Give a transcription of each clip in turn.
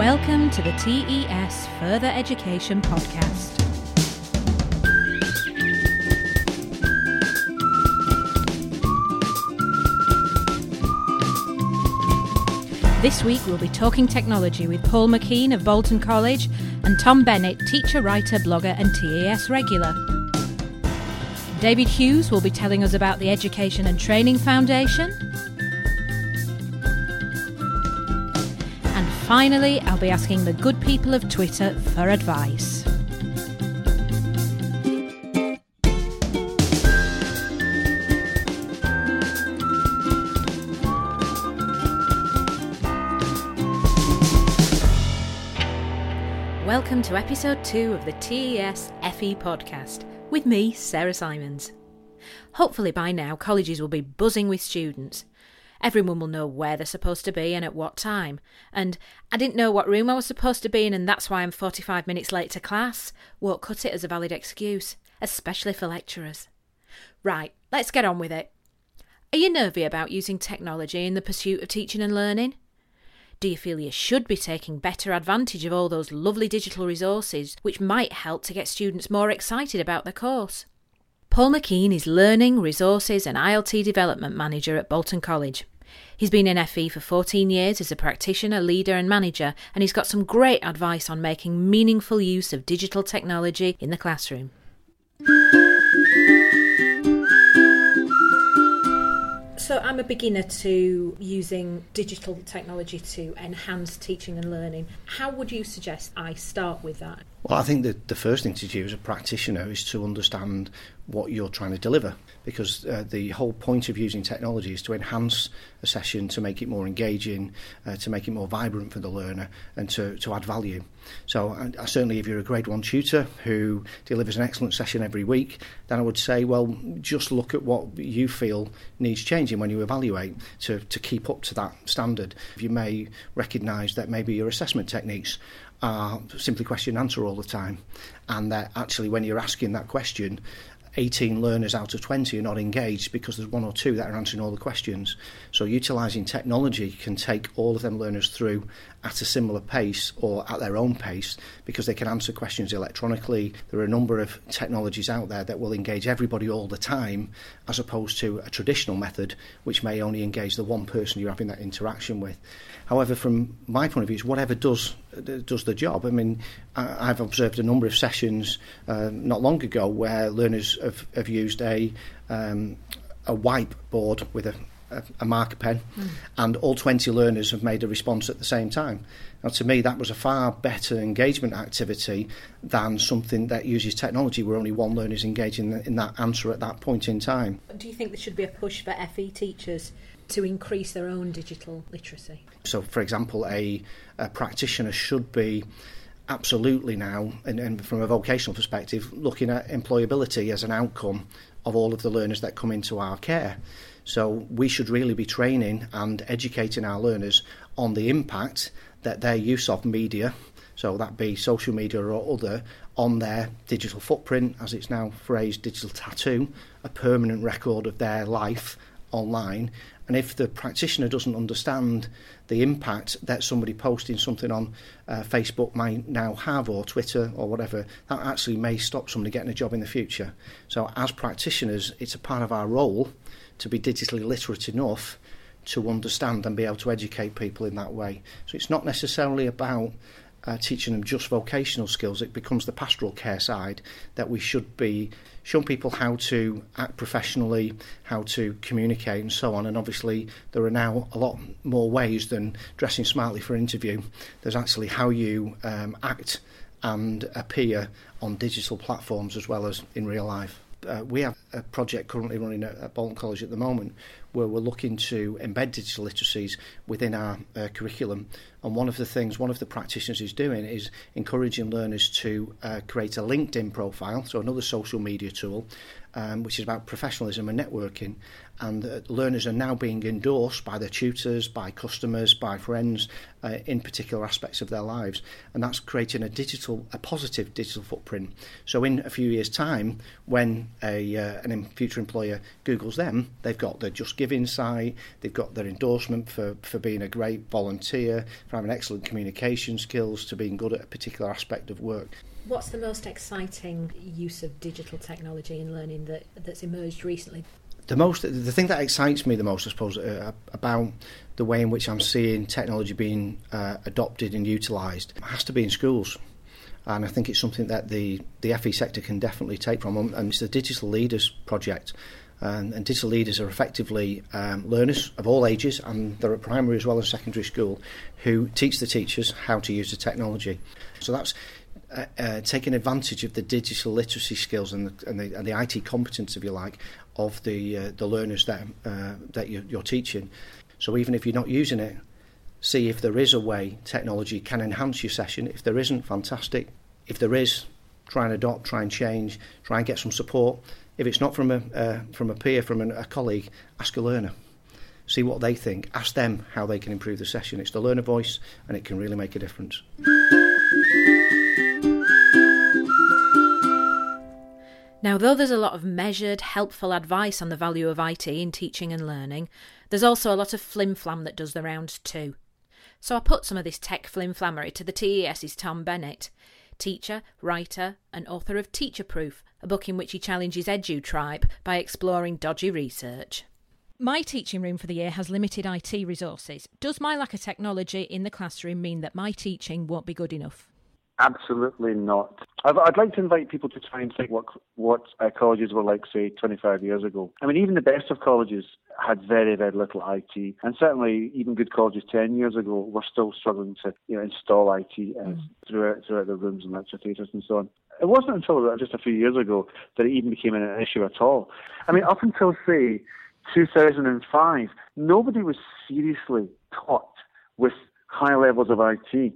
Welcome to the TES Further Education Podcast. This week we'll be talking technology with Paul McKean of Bolton College and Tom Bennett, teacher, writer, blogger, and TES regular. David Hughes will be telling us about the Education and Training Foundation. Finally, I'll be asking the good people of Twitter for advice. Welcome to episode 2 of the TES FE podcast with me, Sarah Simons. Hopefully, by now, colleges will be buzzing with students. Everyone will know where they're supposed to be and at what time. And I didn't know what room I was supposed to be in, and that's why I'm 45 minutes late to class. Won't cut it as a valid excuse, especially for lecturers. Right, let's get on with it. Are you nervy about using technology in the pursuit of teaching and learning? Do you feel you should be taking better advantage of all those lovely digital resources which might help to get students more excited about the course? Paul McKean is Learning, Resources and ILT Development Manager at Bolton College. He's been in FE for 14 years as a practitioner, leader, and manager, and he's got some great advice on making meaningful use of digital technology in the classroom. So, I'm a beginner to using digital technology to enhance teaching and learning. How would you suggest I start with that? Well, I think that the first thing to do as a practitioner is to understand what you're trying to deliver because uh, the whole point of using technology is to enhance a session, to make it more engaging, uh, to make it more vibrant for the learner, and to, to add value. So, I, I certainly, if you're a grade one tutor who delivers an excellent session every week, then I would say, well, just look at what you feel needs changing when you evaluate to, to keep up to that standard. You may recognise that maybe your assessment techniques are simply question and answer all the time, and that actually, when you're asking that question, 18 learners out of 20 are not engaged because there's one or two that are answering all the questions. So utilising technology can take all of them learners through at a similar pace or at their own pace because they can answer questions electronically. There are a number of technologies out there that will engage everybody all the time as opposed to a traditional method which may only engage the one person you're having that interaction with. However, from my point of view, it's whatever does does the job. I mean, I've observed a number of sessions uh, not long ago where learners have, have used a um, a whiteboard with a, a, a marker pen, mm. and all 20 learners have made a response at the same time. Now, to me, that was a far better engagement activity than something that uses technology where only one learner is engaging in, in that answer at that point in time. Do you think there should be a push for FE teachers to increase their own digital literacy? So, for example, a, a practitioner should be absolutely now, and, and from a vocational perspective, looking at employability as an outcome of all of the learners that come into our care. So we should really be training and educating our learners on the impact that their use of media, so that be social media or other, on their digital footprint, as it's now phrased, digital tattoo, a permanent record of their life online, and if the practitioner doesn't understand the impact that somebody posting something on uh, Facebook might now have, or Twitter, or whatever, that actually may stop somebody getting a job in the future. So, as practitioners, it's a part of our role to be digitally literate enough to understand and be able to educate people in that way. So, it's not necessarily about uh, teaching them just vocational skills, it becomes the pastoral care side that we should be showing people how to act professionally, how to communicate, and so on. And obviously, there are now a lot more ways than dressing smartly for an interview. There's actually how you um, act and appear on digital platforms as well as in real life. Uh, we have a project currently running at, at Bolton College at the moment where we're looking to embed digital literacies within our uh, curriculum. And one of the things one of the practitioners is doing is encouraging learners to uh, create a LinkedIn profile, so another social media tool, um, which is about professionalism and networking. And uh, learners are now being endorsed by their tutors, by customers, by friends uh, in particular aspects of their lives. And that's creating a digital, a positive digital footprint. So in a few years' time, when a, uh, an future employer Googles them, they've got their Just Giving site, they've got their endorsement for, for being a great volunteer, for having excellent communication skills, to being good at a particular aspect of work. What's the most exciting use of digital technology in learning that, that's emerged recently? The most, the thing that excites me the most, I suppose, uh, about the way in which I'm seeing technology being uh, adopted and utilised has to be in schools. And I think it's something that the, the FE sector can definitely take from. And it's the Digital Leaders project. And, and digital leaders are effectively um, learners of all ages, and they're at primary as well as secondary school, who teach the teachers how to use the technology. So that's uh, uh, taking advantage of the digital literacy skills and the, and the, and the IT competence, if you like, of the uh, the learners that uh, that you're, you're teaching. So even if you're not using it, see if there is a way technology can enhance your session. If there isn't, fantastic. If there is, try and adopt, try and change, try and get some support. If it's not from a uh, from a peer, from an, a colleague, ask a learner. See what they think. Ask them how they can improve the session. It's the learner voice, and it can really make a difference. Now, though there's a lot of measured, helpful advice on the value of IT in teaching and learning, there's also a lot of flim-flam that does the rounds too. So I put some of this tech flim-flammery to the TES's Tom Bennett, teacher, writer, and author of Teacher Proof, a book in which he challenges EduTribe by exploring dodgy research. My teaching room for the year has limited IT resources. Does my lack of technology in the classroom mean that my teaching won't be good enough? Absolutely not. I'd, I'd, like to invite people to try and think what what uh, colleges were like, say, 25 years ago. I mean, even the best of colleges had very, very little IT, and certainly even good colleges 10 years ago were still struggling to you know install IT uh, mm. throughout throughout their rooms and lecture theatres and so on. It wasn't until just a few years ago that it even became an issue at all. I mean, up until say 2005, nobody was seriously taught with high levels of IT.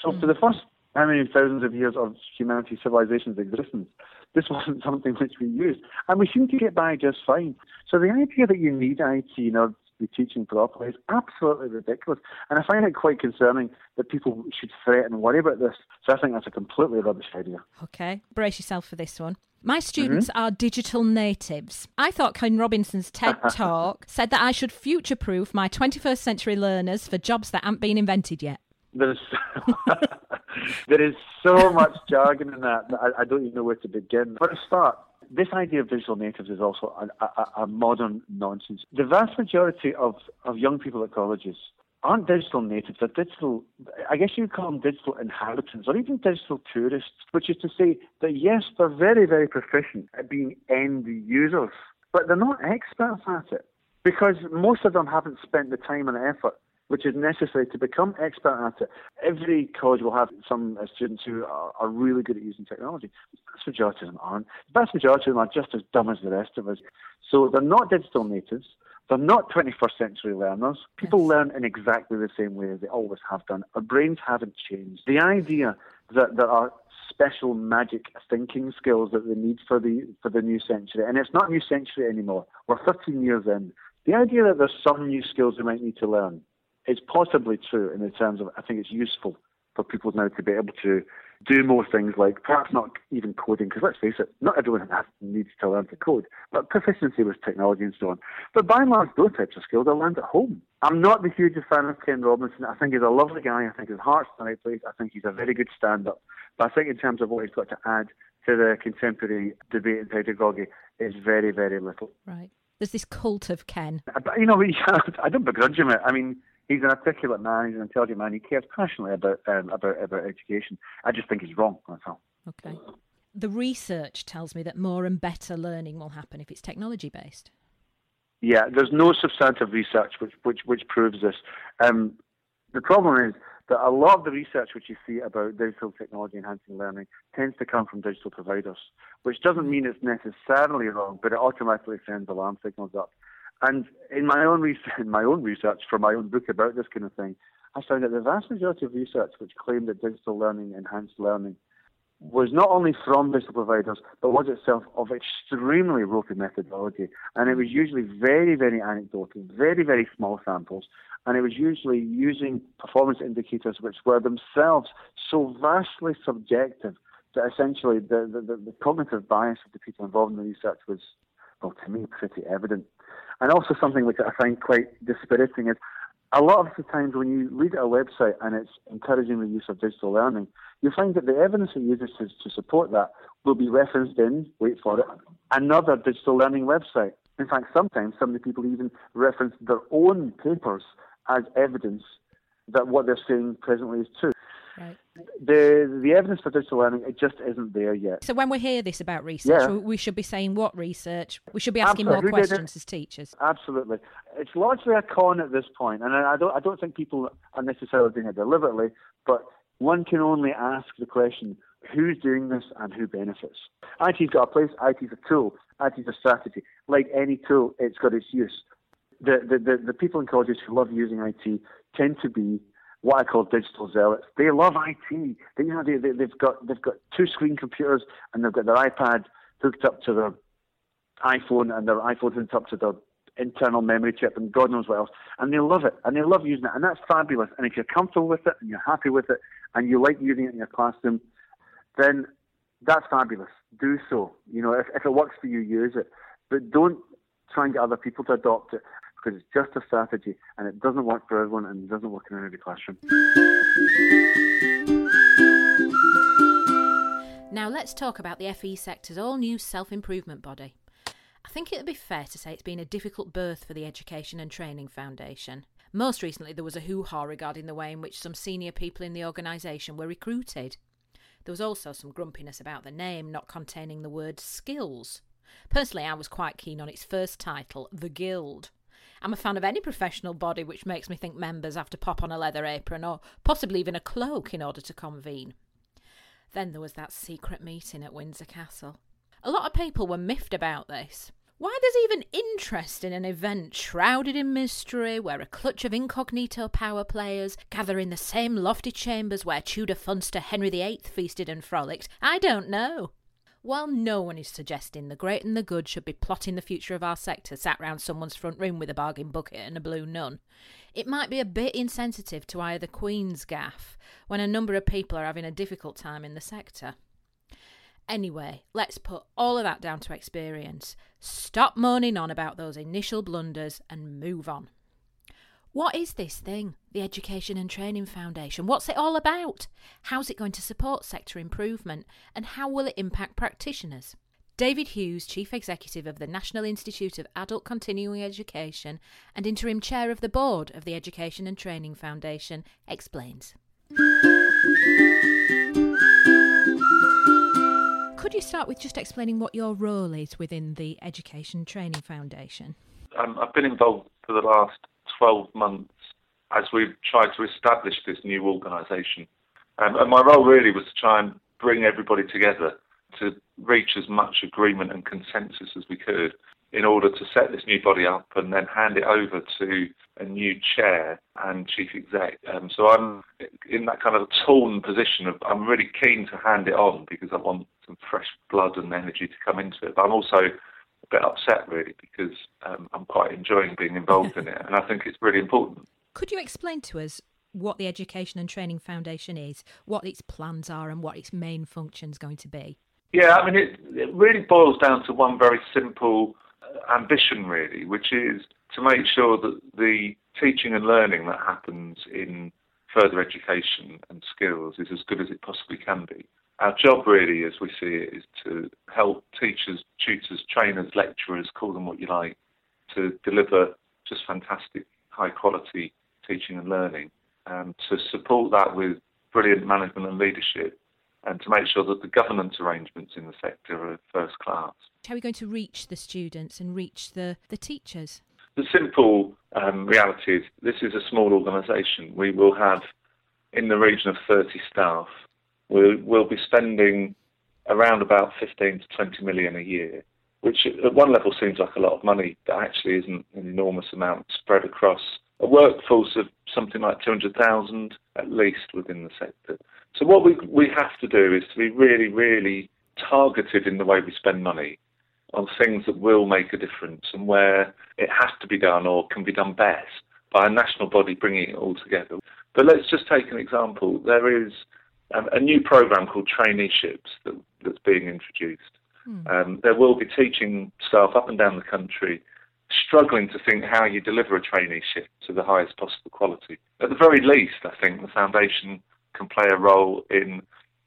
So mm. for the first how many thousands of years of humanity civilization's existence. This wasn't something which we used. And we seem to get by just fine. So the idea that you need IT in order to be teaching properly is absolutely ridiculous. And I find it quite concerning that people should fret and worry about this. So I think that's a completely rubbish idea. Okay, brace yourself for this one. My students mm-hmm. are digital natives. I thought Ken Robinson's TED Talk said that I should future proof my 21st century learners for jobs that haven't been invented yet. There's there is so much jargon in that that I, I, don't even know where to begin. For a start, this idea of digital natives is also a, a, a modern nonsense. The vast majority of, of young people at colleges aren't digital natives, they're digital, I guess you would call them digital inhabitants or even digital tourists, which is to say that yes, they're very, very proficient at being end users, but they're not experts at it because most of them haven't spent the time and effort which is necessary to become expert at it. Every college will have some uh, students who are, are, really good at using technology. The vast majority of them aren't. The vast majority of them are just as dumb as the rest of us. So they're not digital natives. They're not 21st century learners. People yes. learn in exactly the same way as they always have done. Our brains haven't changed. The idea that there are special magic thinking skills that they need for the for the new century, and it's not new century anymore. We're 13 years in. The idea that there's some new skills they might need to learn it's possibly true in the terms of I think it's useful for people now to be able to do more things like perhaps not even coding, because let's face it, not everyone has, needs to learn to code, but proficiency with technology and so on. But by and large, those types of skills are learned at home. I'm not the hugest fan of Ken Robinson. I think he's a lovely guy. I think his heart's in the right place. I think he's a very good stand-up. But I think in terms of what he's got to add to the contemporary debate in pedagogy, is very, very little. Right. There's this cult of Ken. But, you know, I don't begrudge him it. I mean, he's an articulate man. He's an intelligent man. He cares passionately about um, about about education. I just think he's wrong. That's all. Okay. The research tells me that more and better learning will happen if it's technology based. Yeah, there's no substantive research which which which proves this. Um, the problem is that a lot of the research which you see about digital technology enhancing learning tends to come from digital providers, which doesn't mean it's necessarily wrong, but it automatically sends alarm signals up. And in my own research, in my own research for my own book about this kind of thing, I found that the vast majority of research which claimed that digital learning enhanced learning was not only from digital providers, but was itself of extremely ropey methodology. And it was usually very, very anecdotal, very, very small samples. And it was usually using performance indicators which were themselves so vastly subjective that essentially the, the, the cognitive bias of the people involved in the research was, well, to me, pretty evident. And also something which I find quite dispiriting is a lot of the times when you read a website and it's encouraging the use of digital learning, you find that the evidence it uses to, to support that will be referenced in, wait for it, another digital learning website. In fact, sometimes some of the people even reference their own papers as evidence that what they're saying presently is true. The the evidence for digital learning it just isn't there yet. So when we hear this about research, yeah. we should be saying what research. We should be asking Absolutely. more questions as teachers. Absolutely, it's largely a con at this point, and I don't I don't think people are necessarily doing it deliberately, but one can only ask the question: Who's doing this and who benefits? IT's got a place. IT's a tool. IT's a strategy. Like any tool, it's got its use. The, the, the, the people in colleges who love using IT tend to be what I call digital zealots. They love IT. They, you know, they, they, they've got they've got two screen computers and they've got their iPad hooked up to their iPhone and their iPhone hooked up to their internal memory chip and God knows what else. And they love it and they love using it and that's fabulous. And if you're comfortable with it and you're happy with it and you like using it in your classroom, then that's fabulous. Do so. You know, if, if it works for you, use it. But don't try and get other people to adopt it because it's just a strategy and it doesn't work for everyone and it doesn't work in every classroom. Now let's talk about the FE sector's all new self improvement body. I think it would be fair to say it's been a difficult birth for the Education and Training Foundation. Most recently, there was a hoo ha regarding the way in which some senior people in the organisation were recruited. There was also some grumpiness about the name not containing the word skills. Personally, I was quite keen on its first title, The Guild. I'm a fan of any professional body which makes me think members have to pop on a leather apron or possibly even a cloak in order to convene. Then there was that secret meeting at Windsor Castle. A lot of people were miffed about this. Why there's even interest in an event shrouded in mystery where a clutch of incognito power players gather in the same lofty chambers where Tudor funster Henry VIII feasted and frolicked, I don't know. While no one is suggesting the great and the good should be plotting the future of our sector sat round someone's front room with a bargain bucket and a blue nun, it might be a bit insensitive to either Queen's gaff when a number of people are having a difficult time in the sector. Anyway, let's put all of that down to experience. Stop moaning on about those initial blunders and move on. What is this thing, the Education and Training Foundation? What's it all about? How's it going to support sector improvement? And how will it impact practitioners? David Hughes, Chief Executive of the National Institute of Adult Continuing Education and Interim Chair of the Board of the Education and Training Foundation, explains. Could you start with just explaining what your role is within the Education Training Foundation? Um, I've been involved for the last 12 months as we've tried to establish this new organisation. Um, and my role really was to try and bring everybody together to reach as much agreement and consensus as we could in order to set this new body up and then hand it over to a new chair and chief exec. Um, so I'm in that kind of torn position of I'm really keen to hand it on because I want some fresh blood and energy to come into it. But I'm also bit upset really because um, I'm quite enjoying being involved in it, and I think it's really important. Could you explain to us what the Education and Training Foundation is, what its plans are, and what its main function is going to be? Yeah, I mean, it, it really boils down to one very simple uh, ambition, really, which is to make sure that the teaching and learning that happens in further education and skills is as good as it possibly can be our job really, as we see it, is to help teachers, tutors, trainers, lecturers, call them what you like, to deliver just fantastic, high quality teaching and learning, and to support that with brilliant management and leadership, and to make sure that the governance arrangements in the sector are first class. How are we going to reach the students and reach the, the teachers? The simple um, reality is this is a small organisation. We will have in the region of 30 staff we will be spending around about 15 to 20 million a year, which at one level seems like a lot of money, but actually isn't an enormous amount spread across a workforce of something like 200,000 at least within the sector. So what we we have to do is to be really, really targeted in the way we spend money on things that will make a difference and where it has to be done or can be done best by a national body bringing it all together. But let's just take an example. There is um, a new program called traineeships that, that's being introduced. Mm. Um, there will be teaching staff up and down the country struggling to think how you deliver a traineeship to the highest possible quality. At the very least, I think the foundation can play a role in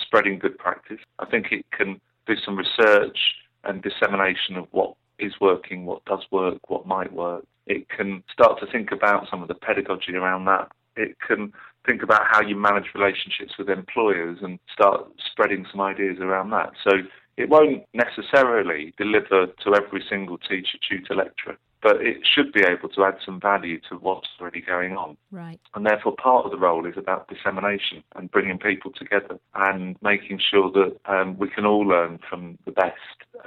spreading good practice. I think it can do some research and dissemination of what is working, what does work, what might work. It can start to think about some of the pedagogy around that. It can think about how you manage relationships with employers and start spreading some ideas around that. So it won't necessarily deliver to every single teacher, tutor, lecturer, but it should be able to add some value to what's already going on. Right. And therefore, part of the role is about dissemination and bringing people together and making sure that um, we can all learn from the best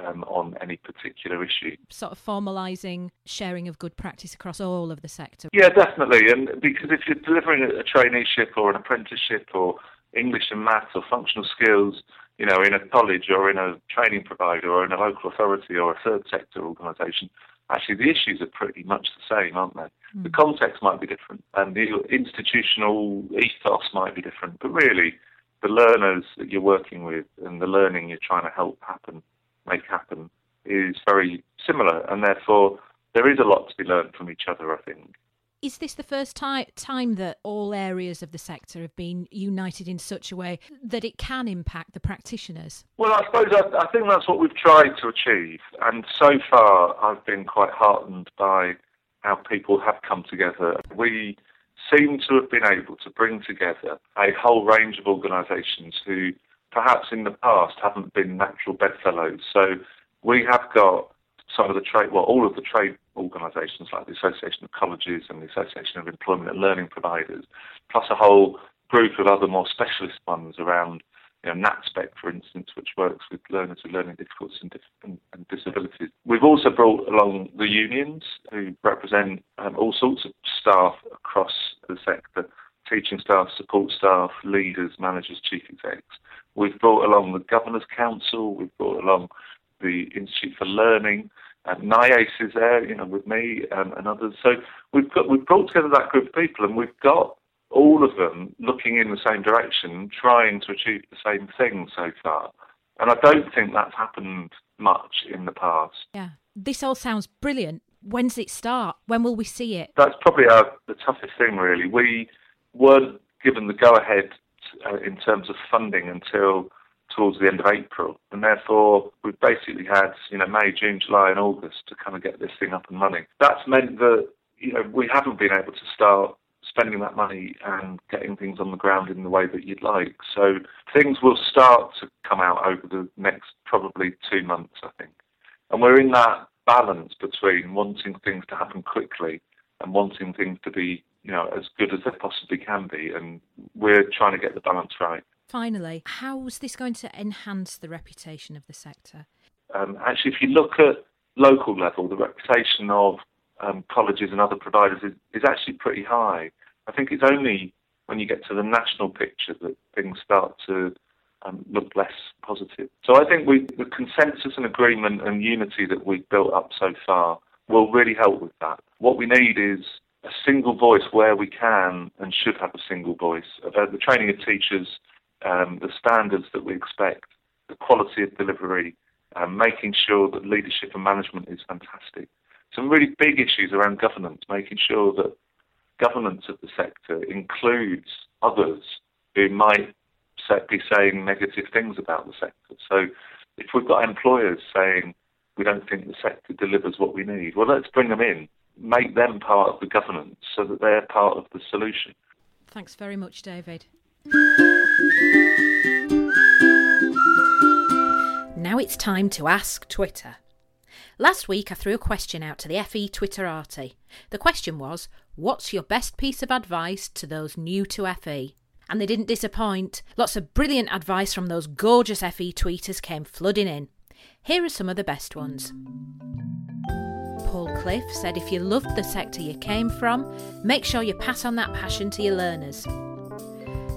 um, on any particular issue. Sort of formalising sharing of good practice across all of the sector. Yeah, definitely. And because if you're delivering a traineeship or an apprenticeship or English and maths or functional skills, you know, in a college or in a training provider or in a local authority or a third sector organisation, actually the issues are pretty much the same, aren't they? Mm. The context might be different and the institutional ethos might be different, but really the learners that you're working with and the learning you're trying to help happen, make happen, is very similar and therefore there is a lot to be learned from each other, I think. Is this the first time time that all areas of the sector have been united in such a way that it can impact the practitioners? Well, I suppose I, I think that's what we've tried to achieve, and so far I've been quite heartened by how people have come together. We seem to have been able to bring together a whole range of organisations who perhaps in the past haven't been natural bedfellows. So we have got some of the trade, well, all of the trade organisations like the Association of Colleges and the Association of Employment and Learning Providers, plus a whole group of other more specialist ones around you know, NatSpec, for instance, which works with learners with learning difficulties and, and, disabilities. We've also brought along the unions who represent um, all sorts of staff across the sector teaching staff, support staff, leaders, managers, chief execs. We've brought along the Governors Council, we've brought along the Institute for Learning, and NIACE is there, you know, with me um, and others. So we've got we've brought together that group of people, and we've got all of them looking in the same direction, trying to achieve the same thing so far. And I don't think that's happened much in the past. Yeah, this all sounds brilliant. When does it start? When will we see it? That's probably our, the toughest thing, really. We weren't given the go ahead uh, in terms of funding until towards the end of April, and therefore we've basically had you know May, June, July, and August to kind of get this thing up and running. That's meant that you know we haven't been able to start spending that money and getting things on the ground in the way that you'd like. So things will start to come out over the next probably two months, I think, and we're in that balance between wanting things to happen quickly and wanting things to be you know as good as they possibly can be, and we're trying to get the balance right. Finally, how is this going to enhance the reputation of the sector? Um, actually, if you look at local level, the reputation of um, colleges and other providers is, is actually pretty high. I think it's only when you get to the national picture that things start to um, look less positive. So I think we, the consensus and agreement and unity that we've built up so far will really help with that. What we need is a single voice where we can and should have a single voice about the training of teachers um, the standards that we expect, the quality of delivery, um, making sure that leadership and management is fantastic. Some really big issues around governance, making sure that governance of the sector includes others who might be saying negative things about the sector. So if we've got employers saying we don't think the sector delivers what we need, well, let's bring them in, make them part of the governance so that they're part of the solution. Thanks very much, David. Now it's time to ask Twitter. Last week I threw a question out to the FE Twitterati. The question was, What's your best piece of advice to those new to FE? And they didn't disappoint. Lots of brilliant advice from those gorgeous FE tweeters came flooding in. Here are some of the best ones. Paul Cliff said if you loved the sector you came from, make sure you pass on that passion to your learners.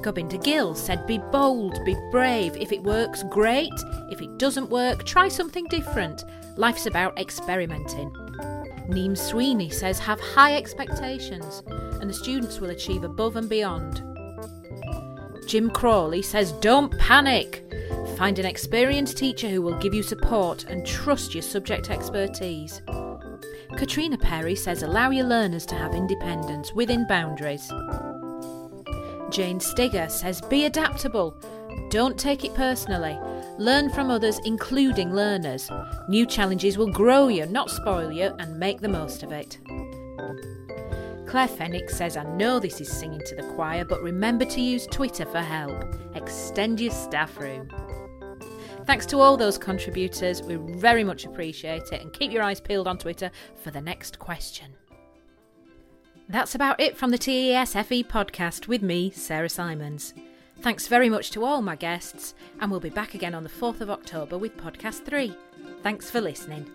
Gobinder Gill said, Be bold, be brave. If it works, great. If it doesn't work, try something different. Life's about experimenting. Neem Sweeney says, Have high expectations, and the students will achieve above and beyond. Jim Crawley says, Don't panic. Find an experienced teacher who will give you support and trust your subject expertise. Katrina Perry says, Allow your learners to have independence within boundaries. Jane Stigger says, Be adaptable. Don't take it personally. Learn from others, including learners. New challenges will grow you, not spoil you, and make the most of it. Claire Fenwick says, I know this is singing to the choir, but remember to use Twitter for help. Extend your staff room. Thanks to all those contributors, we very much appreciate it, and keep your eyes peeled on Twitter for the next question. That's about it from the TES FE podcast with me, Sarah Simons. Thanks very much to all my guests, and we'll be back again on the 4th of October with podcast 3. Thanks for listening.